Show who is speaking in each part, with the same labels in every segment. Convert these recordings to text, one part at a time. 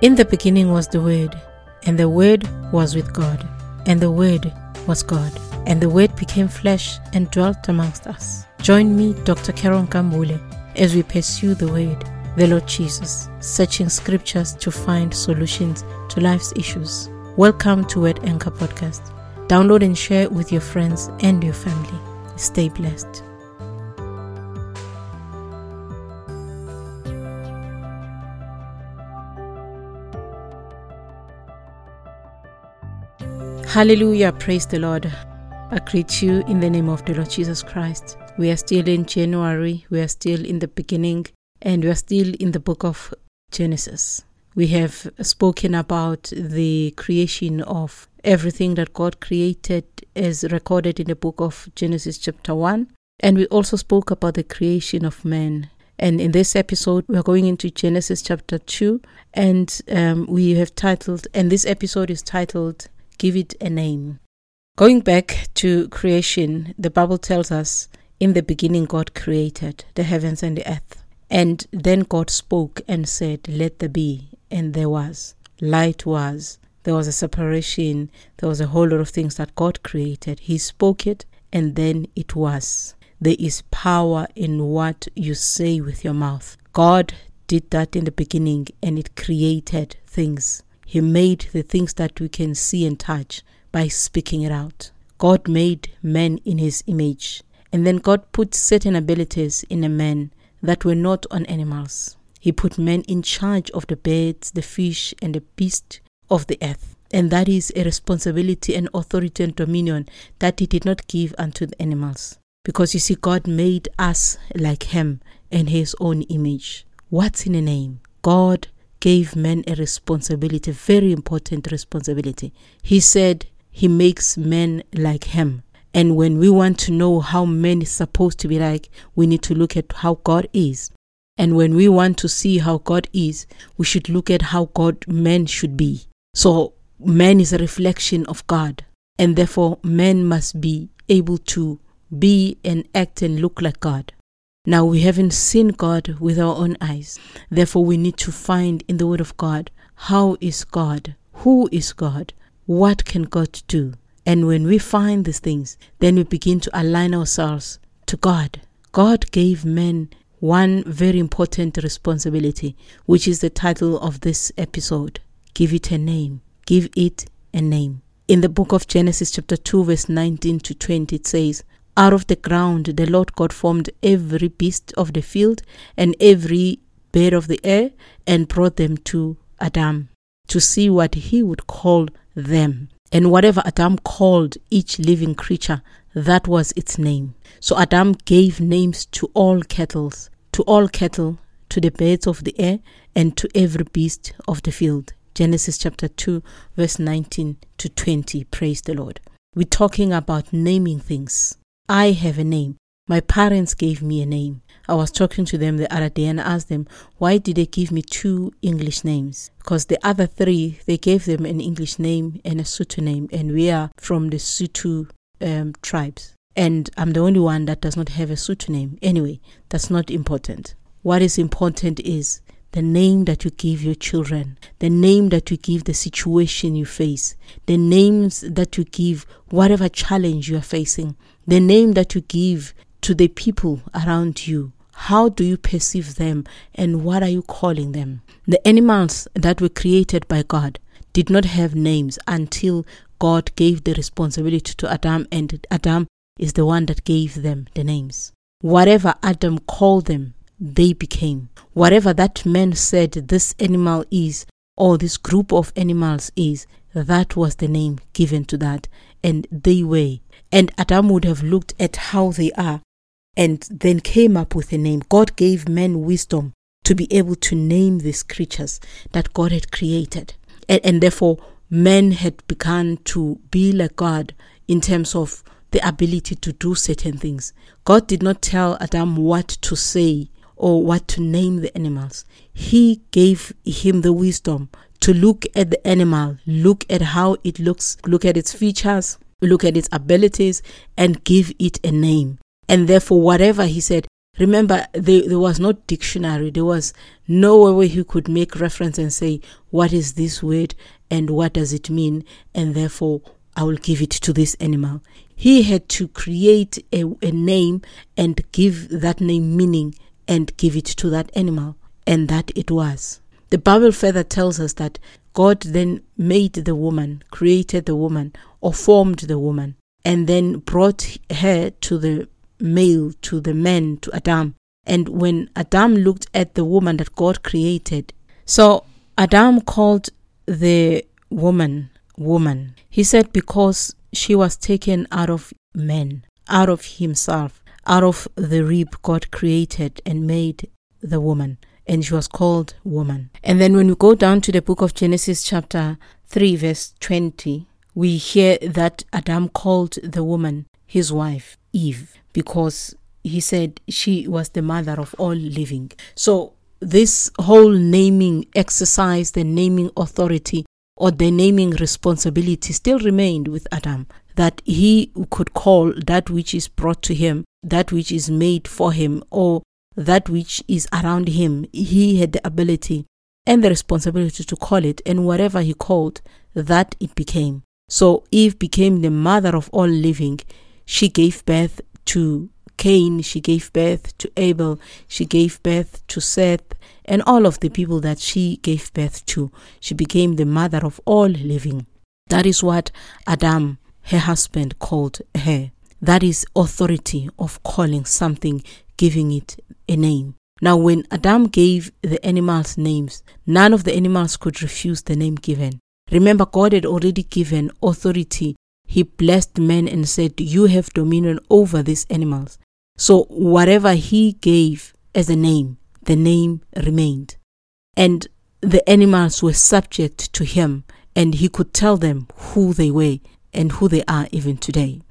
Speaker 1: In the beginning was the Word, and the Word was with God, and the Word was God, and the Word became flesh and dwelt amongst us. Join me, Dr. Karen Kambule, as we pursue the Word, the Lord Jesus, searching scriptures to find solutions to life's issues. Welcome to Word Anchor Podcast. Download and share with your friends and your family. Stay blessed. Hallelujah, praise the Lord. I greet you in the name of the Lord Jesus Christ. We are still in January, we are still in the beginning, and we are still in the book of Genesis. We have spoken about the creation of everything that God created as recorded in the book of Genesis, chapter 1. And we also spoke about the creation of man. And in this episode, we are going into Genesis chapter 2, and um, we have titled, and this episode is titled give it a name. Going back to creation, the Bible tells us in the beginning God created the heavens and the earth. And then God spoke and said, Let there be. And there was. Light was. There was a separation. There was a whole lot of things that God created. He spoke it, and then it was. There is power in what you say with your mouth. God did that in the beginning, and it created things. He made the things that we can see and touch by speaking it out. God made man in his image. And then God put certain abilities in a man that were not on animals. He put men in charge of the birds, the fish, and the beasts of the earth. And that is a responsibility and authority and dominion that he did not give unto the animals. Because you see, God made us like him in his own image. What's in a name? God gave men a responsibility, very important responsibility. He said he makes men like him. And when we want to know how men is supposed to be like, we need to look at how God is. And when we want to see how God is, we should look at how God men should be. So man is a reflection of God. And therefore man must be able to be and act and look like God. Now we haven't seen God with our own eyes. Therefore, we need to find in the Word of God how is God? Who is God? What can God do? And when we find these things, then we begin to align ourselves to God. God gave men one very important responsibility, which is the title of this episode. Give it a name. Give it a name. In the book of Genesis, chapter 2, verse 19 to 20, it says, out of the ground the Lord God formed every beast of the field and every bird of the air and brought them to Adam to see what he would call them. And whatever Adam called each living creature, that was its name. So Adam gave names to all cattle, to all cattle, to the birds of the air, and to every beast of the field. Genesis chapter 2, verse 19 to 20. Praise the Lord. We're talking about naming things. I have a name. My parents gave me a name. I was talking to them the other day and asked them, why did they give me two English names? Because the other three, they gave them an English name and a Sotho name, and we are from the Sotho um, tribes. And I'm the only one that does not have a Sotho name. Anyway, that's not important. What is important is the name that you give your children, the name that you give the situation you face, the names that you give whatever challenge you are facing, the name that you give to the people around you. How do you perceive them and what are you calling them? The animals that were created by God did not have names until God gave the responsibility to Adam, and Adam is the one that gave them the names. Whatever Adam called them, they became. Whatever that man said this animal is, or this group of animals is, that was the name given to that, and they were and Adam would have looked at how they are and then came up with a name. God gave men wisdom to be able to name these creatures that God had created. And, and therefore, men had begun to be like God in terms of the ability to do certain things. God did not tell Adam what to say or what to name the animals. He gave him the wisdom to look at the animal, look at how it looks, look at its features, look at its abilities and give it a name. And therefore, whatever he said, Remember, there, there was no dictionary. There was no way he could make reference and say, What is this word and what does it mean? And therefore, I will give it to this animal. He had to create a, a name and give that name meaning and give it to that animal. And that it was. The Bible further tells us that God then made the woman, created the woman, or formed the woman, and then brought her to the male, to the man, to Adam. And when Adam looked at the woman that God created, so Adam called the woman woman. He said because she was taken out of man, out of himself, out of the rib God created and made the woman and she was called woman. And then when we go down to the book of Genesis, chapter 3, verse 20, we hear that Adam called the woman his wife, Eve, because he said she was the mother of all living. So, this whole naming exercise, the naming authority, or the naming responsibility still remained with Adam, that he could call that which is brought to him, that which is made for him, or that which is around him, he had the ability and the responsibility to call it, and whatever he called, that it became. So Eve became the mother of all living. She gave birth to Cain, she gave birth to Abel, she gave birth to Seth, and all of the people that she gave birth to. She became the mother of all living. That is what Adam, her husband, called her. That is authority of calling something, giving it a name. Now, when Adam gave the animals names, none of the animals could refuse the name given. Remember, God had already given authority. He blessed men and said, You have dominion over these animals. So, whatever He gave as a name, the name remained. And the animals were subject to Him, and He could tell them who they were and who they are even today.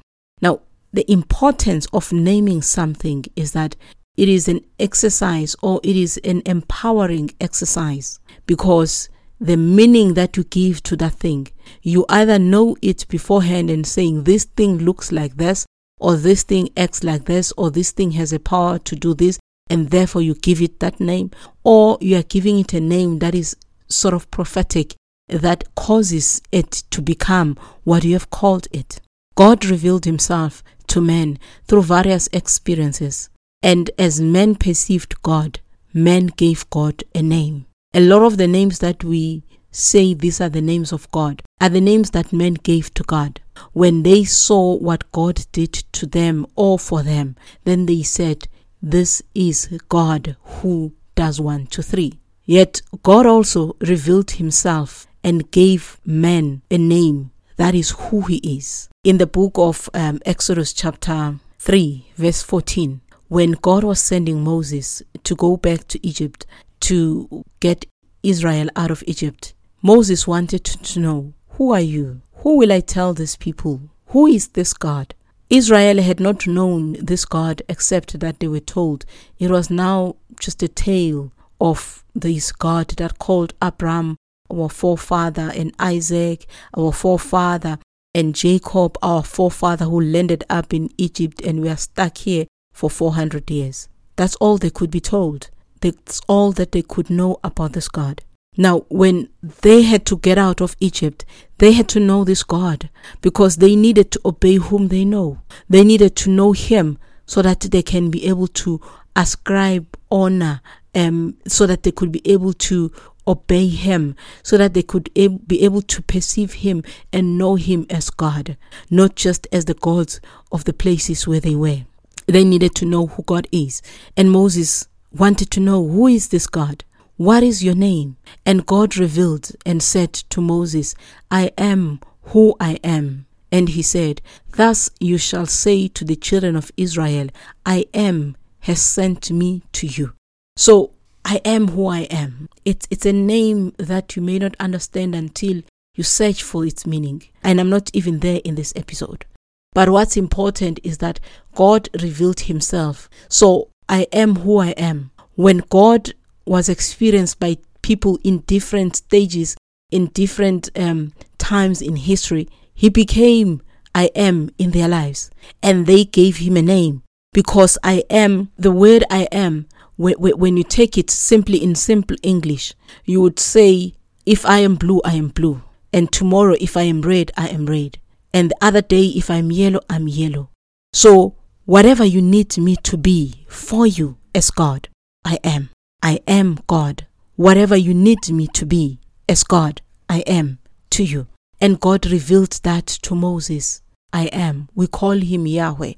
Speaker 1: Now, the importance of naming something is that it is an exercise or it is an empowering exercise because the meaning that you give to that thing, you either know it beforehand and saying this thing looks like this, or this thing acts like this, or this thing has a power to do this, and therefore you give it that name, or you are giving it a name that is sort of prophetic that causes it to become what you have called it. God revealed himself to men through various experiences. And as men perceived God, men gave God a name. A lot of the names that we say these are the names of God are the names that men gave to God. When they saw what God did to them or for them, then they said, This is God who does one, two, three. Yet God also revealed himself and gave man a name. That is who he is. In the book of um, Exodus, chapter 3, verse 14, when God was sending Moses to go back to Egypt to get Israel out of Egypt, Moses wanted to know, Who are you? Who will I tell these people? Who is this God? Israel had not known this God except that they were told. It was now just a tale of this God that called Abraham our forefather and Isaac our forefather and Jacob our forefather who landed up in Egypt and we are stuck here for 400 years. That's all they could be told. That's all that they could know about this God. Now, when they had to get out of Egypt, they had to know this God because they needed to obey whom they know. They needed to know Him so that they can be able to ascribe honor, um, so that they could be able to obey Him, so that they could be able to perceive Him and know Him as God, not just as the gods of the places where they were. They needed to know who God is. And Moses wanted to know who is this God? What is your name? And God revealed and said to Moses, I am who I am. And he said, Thus you shall say to the children of Israel, I am has sent me to you. So I am who I am. It's, it's a name that you may not understand until you search for its meaning. And I'm not even there in this episode. But what's important is that God revealed himself. So I am who I am. When God was experienced by people in different stages, in different um, times in history, he became I am in their lives. And they gave him a name because I am, the word I am, when you take it simply in simple English, you would say, if I am blue, I am blue. And tomorrow, if I am red, I am red. And the other day, if I'm yellow, I'm yellow. So, whatever you need me to be for you as God, I am. I am God. Whatever you need me to be as God, I am to you. And God revealed that to Moses. I am. We call him Yahweh.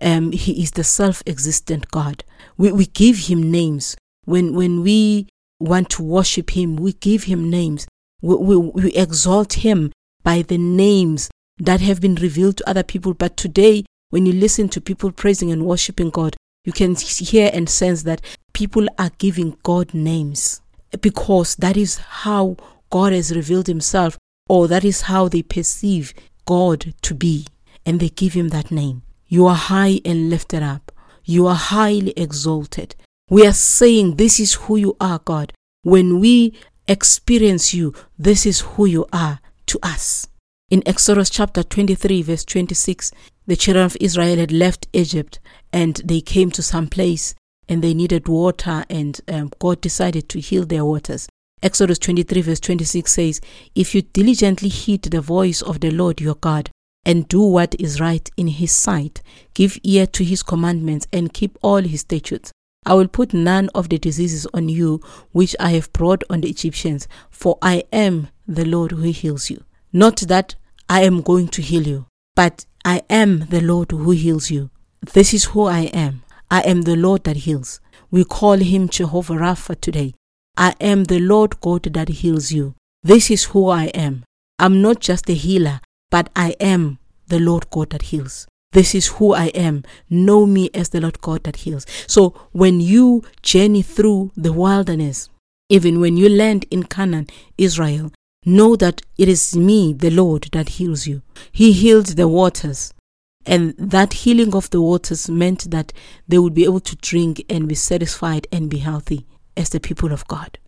Speaker 1: Um, he is the self-existent God. We, we give him names. When, when we want to worship him, we give him names. We, we, we exalt him by the names that have been revealed to other people. But today, when you listen to people praising and worshiping God, you can hear and sense that people are giving God names because that is how God has revealed himself or that is how they perceive God to be and they give him that name. You are high and lifted up. You are highly exalted. We are saying, This is who you are, God. When we experience you, this is who you are to us. In Exodus chapter 23, verse 26, the children of Israel had left Egypt and they came to some place and they needed water, and um, God decided to heal their waters. Exodus 23, verse 26 says, If you diligently heed the voice of the Lord your God, and do what is right in his sight, give ear to his commandments, and keep all his statutes, I will put none of the diseases on you which I have brought on the Egyptians, for I am the Lord who heals you. Not that I am going to heal you, but I am the Lord who heals you. This is who I am. I am the Lord that heals. We call him Jehovah Rapha today. I am the Lord God that heals you. This is who I am. I'm not just a healer, but I am the Lord God that heals. This is who I am. Know me as the Lord God that heals. So when you journey through the wilderness, even when you land in Canaan, Israel, know that it is me, the Lord, that heals you. He healed the waters. And that healing of the waters meant that they would be able to drink and be satisfied and be healthy as the people of God.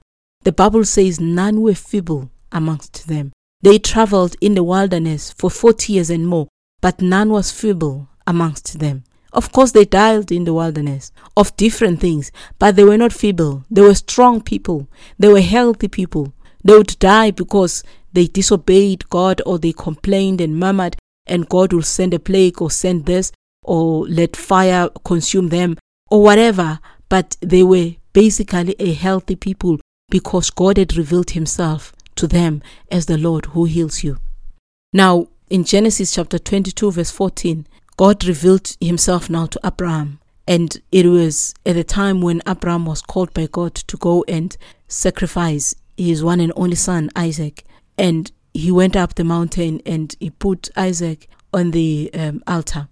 Speaker 1: The Bible says none were feeble amongst them. They traveled in the wilderness for 40 years and more, but none was feeble amongst them. Of course, they died in the wilderness of different things, but they were not feeble. They were strong people. They were healthy people. They would die because they disobeyed God or they complained and murmured and God will send a plague or send this or let fire consume them or whatever. But they were basically a healthy people because God had revealed himself to them as the Lord who heals you. Now, in Genesis chapter 22, verse 14, God revealed himself now to Abraham. And it was at the time when Abraham was called by God to go and sacrifice his one and only son, Isaac. And he went up the mountain and he put Isaac on the um, altar.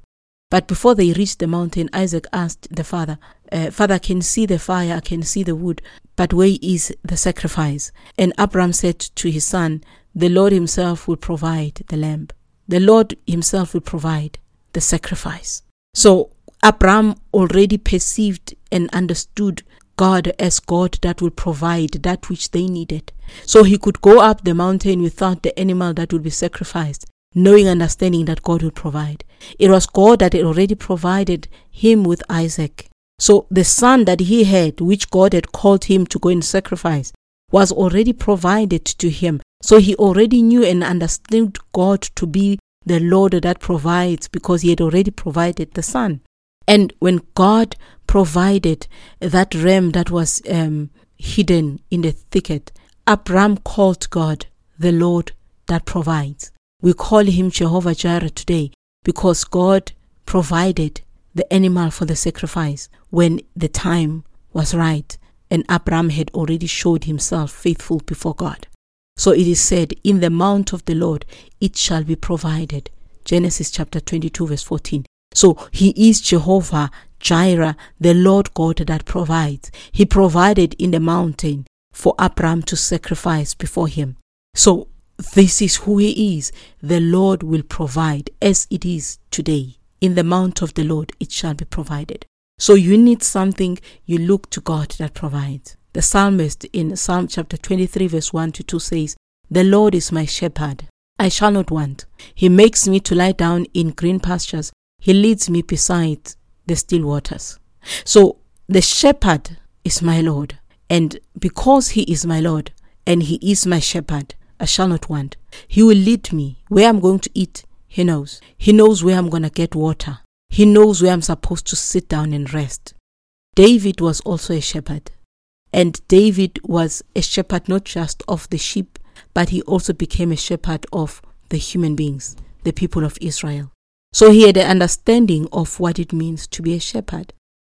Speaker 1: But before they reached the mountain, Isaac asked the father, uh, Father, I can see the fire, I can see the wood, but where is the sacrifice? And Abraham said to his son, The Lord himself will provide the lamb. The Lord himself will provide the sacrifice. So Abraham already perceived and understood God as God that will provide that which they needed. So he could go up the mountain without the animal that would be sacrificed, knowing, understanding that God would provide. It was God that had already provided him with Isaac. So the son that he had, which God had called him to go and sacrifice, was already provided to him. So he already knew and understood God to be the Lord that provides because he had already provided the son. And when God provided that ram that was um, hidden in the thicket, Abram called God the Lord that provides. We call him Jehovah Jireh today because God provided the animal for the sacrifice when the time was right and Abram had already showed himself faithful before God. So it is said, In the mount of the Lord it shall be provided. Genesis chapter 22, verse 14. So he is Jehovah Jireh, the Lord God that provides. He provided in the mountain for Abraham to sacrifice before him. So this is who he is. The Lord will provide as it is today. In the mount of the Lord it shall be provided. So you need something, you look to God that provides. The psalmist in Psalm chapter 23 verse 1 to 2 says, The Lord is my shepherd. I shall not want. He makes me to lie down in green pastures. He leads me beside the still waters. So the shepherd is my Lord. And because he is my Lord and he is my shepherd, I shall not want. He will lead me where I'm going to eat. He knows. He knows where I'm going to get water. He knows where I'm supposed to sit down and rest. David was also a shepherd. And David was a shepherd not just of the sheep, but he also became a shepherd of the human beings, the people of Israel. So he had an understanding of what it means to be a shepherd.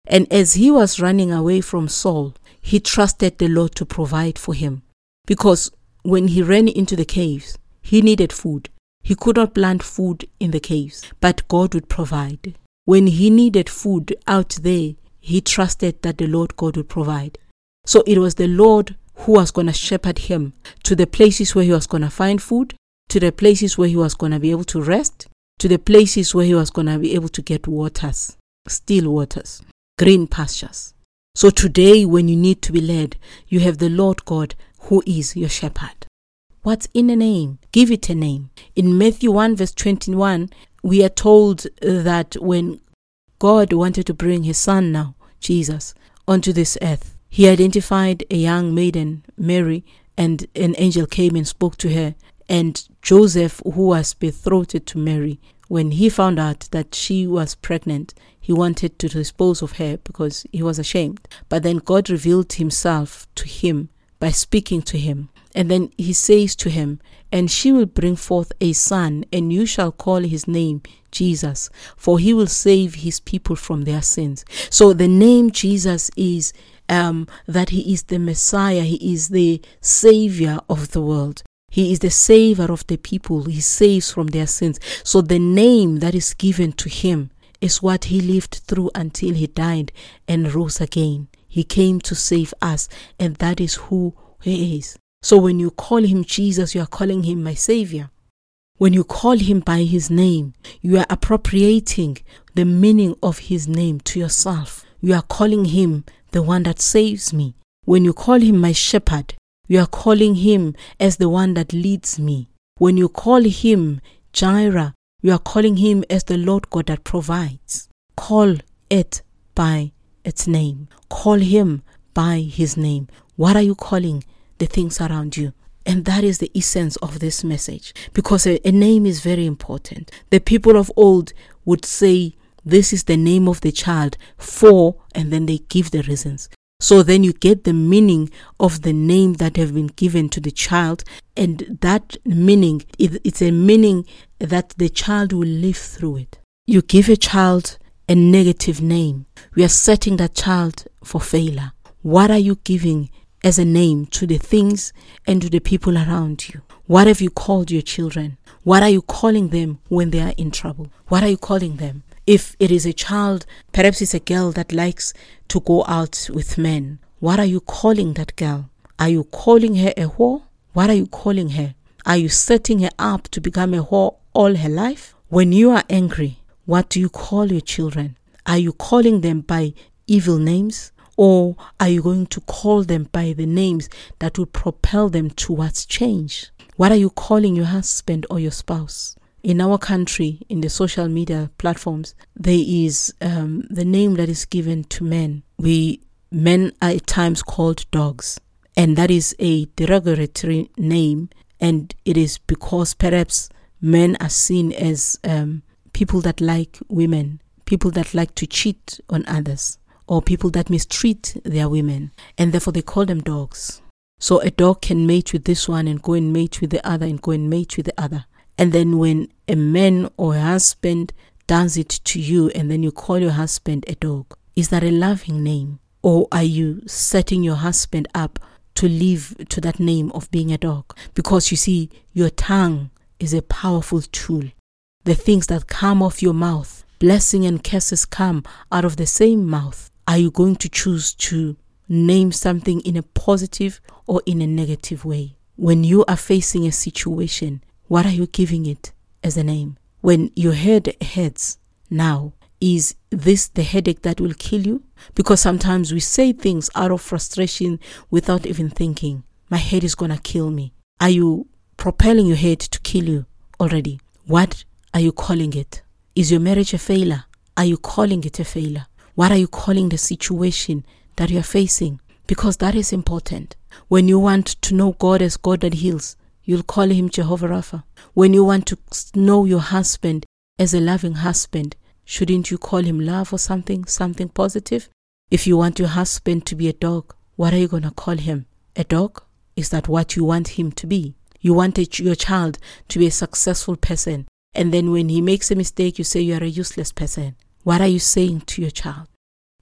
Speaker 1: And as he was running away from Saul, he trusted the Lord to provide for him. Because when he ran into the caves, he needed food. He could not plant food in the caves, but God would provide. When he needed food out there, he trusted that the Lord God would provide. So it was the Lord who was going to shepherd him to the places where he was going to find food, to the places where he was going to be able to rest, to the places where he was going to be able to get waters, still waters, green pastures. So today, when you need to be led, you have the Lord God who is your shepherd. What's in a name? Give it a name. In Matthew 1, verse 21, we are told uh, that when God wanted to bring his son now, Jesus, onto this earth, he identified a young maiden, Mary, and an angel came and spoke to her. And Joseph, who was betrothed to Mary, when he found out that she was pregnant, he wanted to dispose of her because he was ashamed. But then God revealed himself to him by speaking to him. And then he says to him, And she will bring forth a son, and you shall call his name Jesus, for he will save his people from their sins. So the name Jesus is um, that he is the Messiah, he is the Savior of the world. He is the savior of the people. He saves from their sins. So the name that is given to him is what he lived through until he died and rose again. He came to save us, and that is who he is. So when you call him Jesus, you are calling him my savior. When you call him by his name, you are appropriating the meaning of his name to yourself. You are calling him the one that saves me. When you call him my shepherd, you are calling him as the one that leads me. When you call him Jireh, you are calling him as the Lord God that provides. Call it by its name. Call him by his name. What are you calling the things around you? And that is the essence of this message because a, a, name is very important. The people of old would say, This is the name of the child for, and then they give the reasons. So then you get the meaning of the name that have been given to the child, and that meaning is it's a meaning that the child will live through it. You give a child a negative name, we are setting that child for failure. What are you giving as a name to the things and to the people around you? What have you called your children? What are you calling them when they are in trouble? What are you calling them? If it is a child, perhaps it's a girl that likes to go out with men, what are you calling that girl? Are you calling her a whore? What are you calling her? Are you setting her up to become a whore all her life? When you are angry, what do you call your children? Are you calling them by evil names? Or are you going to call them by the names that will propel them towards change? What are you calling your husband or your spouse? in our country, in the social media platforms, there is um, the name that is given to men. We men are at times called dogs, and that is a derogatory name, and it is because perhaps men are seen as um, people that like women, people that like to cheat on others, or people that mistreat their women, and therefore they call them dogs. So a dog can mate with this one and go and mate with the other and go and mate with the other. And then when a man or a husband does it to you and then you call your husband a dog, is that a loving name? Or are you setting your husband up to live to that name of being a dog? Because you see, your tongue is a powerful tool. The things that come off your mouth, blessing and curses come out of the same mouth. Are you going to choose to name something in a positive or in a negative way? When you are facing a situation, what are you giving it as a name? When your head hurts now, is this the headache that will kill you? Because sometimes we say things out of frustration without even thinking, my head is going to kill me. Are you propelling your head to kill you already? What are you calling it? Is your marriage a failure? are you calling it a failure? What are you calling the situation that you are facing? Because that is important. When you want to know God as God that heals, you'll call him Jehovah Rapha. When you want to know your husband as a loving husband, shouldn't you call him love or something, something positive? If you want your husband to be a dog, what are you going to call him? A dog? Is that what you want him to be? You want your child to be a successful person. And then when he makes a mistake, you say you are a useless person. What are you saying to your child?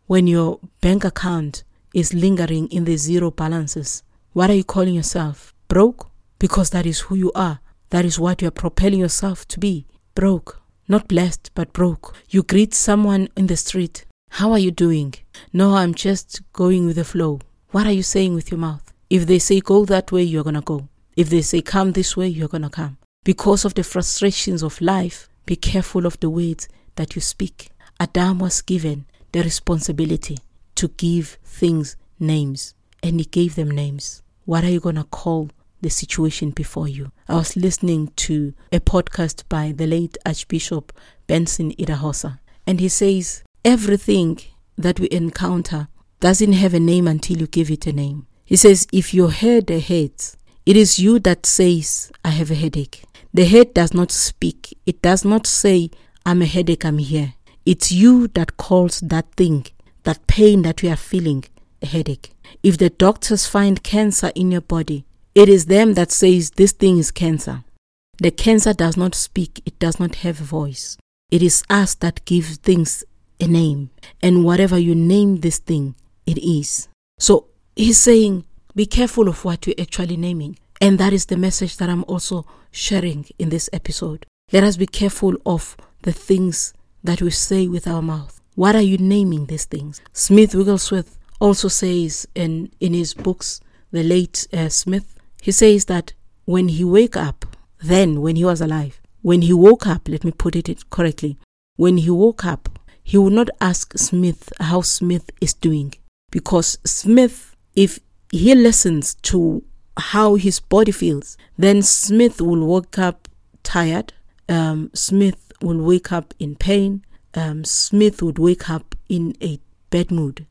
Speaker 1: When your bank account is lingering in the zero balances, what are you calling yourself? Broke? Because that is who you are. That is what you are propelling yourself to be. Broke. Not blessed, but broke. You greet someone in the street. How are you doing? No, I'm just going with the flow. What are you saying with your mouth? If they say go that way, you're going to go. If they say come this way, you're going to come. Because of the frustrations of life, be careful of the words that you speak. Adam was given the responsibility to give things names, and he gave them names. What are you going to call the situation before you? I was listening to a podcast by the late Archbishop Benson Idahosa, and he says everything that we encounter doesn't have a name until you give it a name. He says, if your head hurts, it is you that says, I have a headache. The head does not speak. It does not say, I'm a headache, I'm here. It's you that calls that thing, that pain that you are feeling, a headache. If the doctors find cancer in your body, it is them that says this thing is cancer. The cancer does not speak, it does not have a voice. It is us that give things a name. And whatever you name this thing, it is. So he's saying, be careful of what you're actually naming. And that is the message that I'm also sharing in this episode. Let us be careful of the things that we say with our mouth. What are you naming these things? Smith Wigglesworth also says in, in his books, the late uh, Smith, he says that when he wake up, then when he was alive, when he woke up, let me put it correctly, when he woke up, he would not ask Smith how Smith is doing because Smith, if he listens to how his body feels. Then Smith will wake up tired. Um, Smith will wake up in pain. Um, Smith would wake up in a bad mood.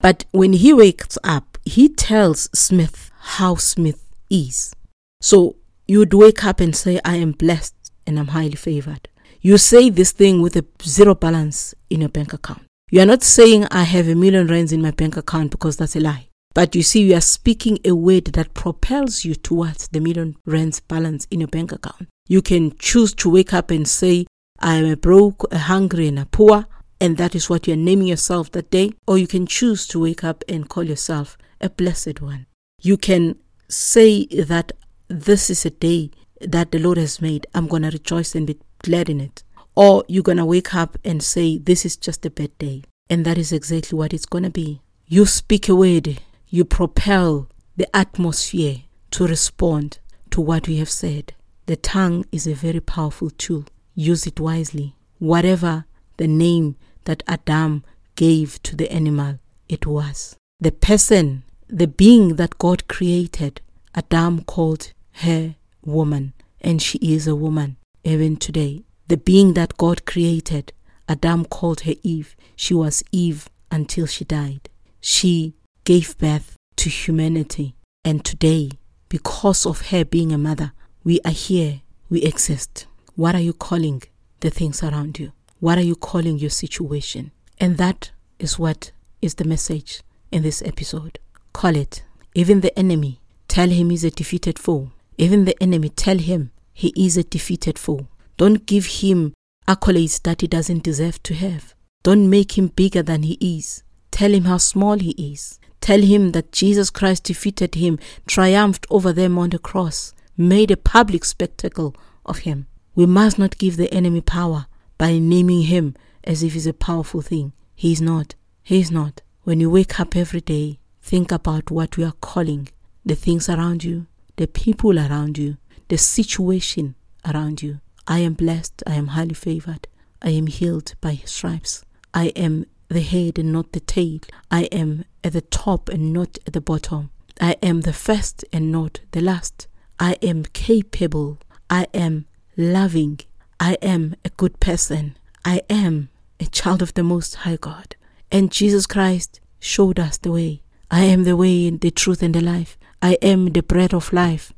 Speaker 1: But when he wakes up, he tells Smith how Smith is. So you'd wake up and say, I am blessed and I'm highly favored. You say this thing with a zero balance in your bank account. You are not saying, I have a million rands in my bank account because that's a lie. But you see, you are speaking a word that propels you towards the million rands balance in your bank account. You can choose to wake up and say, I am a broke, a hungry, and a poor, and that is what you are naming yourself that day. Or you can choose to wake up and call yourself a blessed one. You can say that this is a day that the Lord has made. I'm going to rejoice and be glad in it. Or you're going to wake up and say, This is just a bad day. And that is exactly what it's going to be. You speak a word you propel the atmosphere to respond to what we have said. The tongue is a very powerful tool. Use it wisely. Whatever the name that Adam gave to the animal, it was. The person, the being that God created, Adam called her woman, and she is a woman even today. The being that God created, Adam called her Eve. She was Eve until she died. She gave birth to humanity. And today, because of her being a mother, we are here, we exist. What are you calling the things around you? What are you calling your situation? And that is what is the message in this episode. Call it. Even the enemy, tell him he's a defeated foe. Even the enemy, tell him he is a defeated foe. Don't give him accolades that he doesn't deserve to have. Don't make him bigger than he is. Tell him how small he is. Tell him that Jesus Christ defeated him, triumphed over them on the cross, made a public spectacle of him. We must not give the enemy power by naming him as if he's a powerful thing. He is not. He is not. When you wake up every day, think about what we are calling the things around you, the people around you, the situation around you. I am blessed. I am highly favored. I am healed by his stripes. I am the head and not the tail. I am at the top and not at the bottom. I am the first and not the last. I am capable. I am loving. I am a good person. I am a child of the Most High God. And Jesus Christ showed us the way. I am the way, and the truth, and the life. I am the bread of life.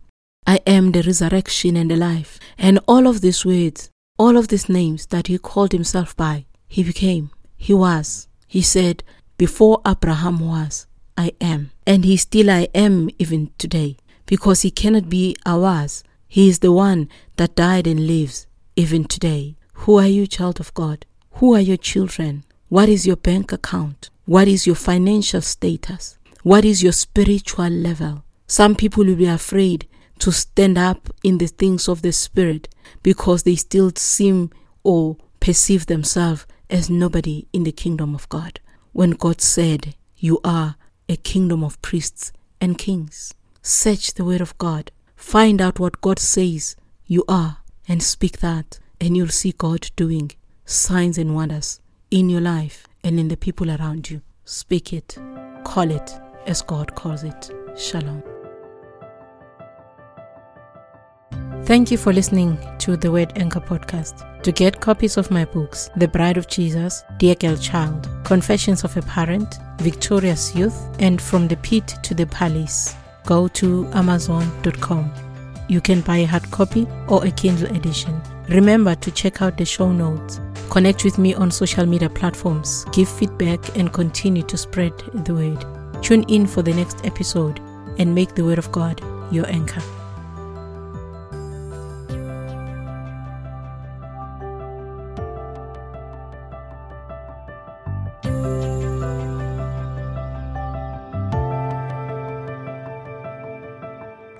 Speaker 1: I am the resurrection and the life. And all of these words, all of these names that he called himself by, he became. He was. He said, Before Abraham was, I am. And he still I am even today. Because he cannot be ours. He is the one that died and lives even today. Who are you, child of God? Who are your children? What is your bank account? What is your financial status? What is your spiritual level? Some people will be afraid to stand up in the things of the Spirit because they still seem or perceive themselves as nobody in the kingdom of God. When God said, You are a kingdom of priests and kings. Search the word of God. Find out what God says you are and speak that, and you'll see God doing signs and wonders in your life and in the people around you. Speak it, call it as God calls it. Shalom. Thank you for listening to the Word Anchor podcast. To get copies of my books, The Bride of Jesus, Dear Girl Child, Confessions of a Parent, Victorious Youth, and From the Pit to the Palace, go to Amazon.com. You can buy a hard copy or a Kindle edition. Remember to check out the show notes. Connect with me on social media platforms, give feedback, and continue to spread the word. Tune in for the next episode and make the Word of God your anchor.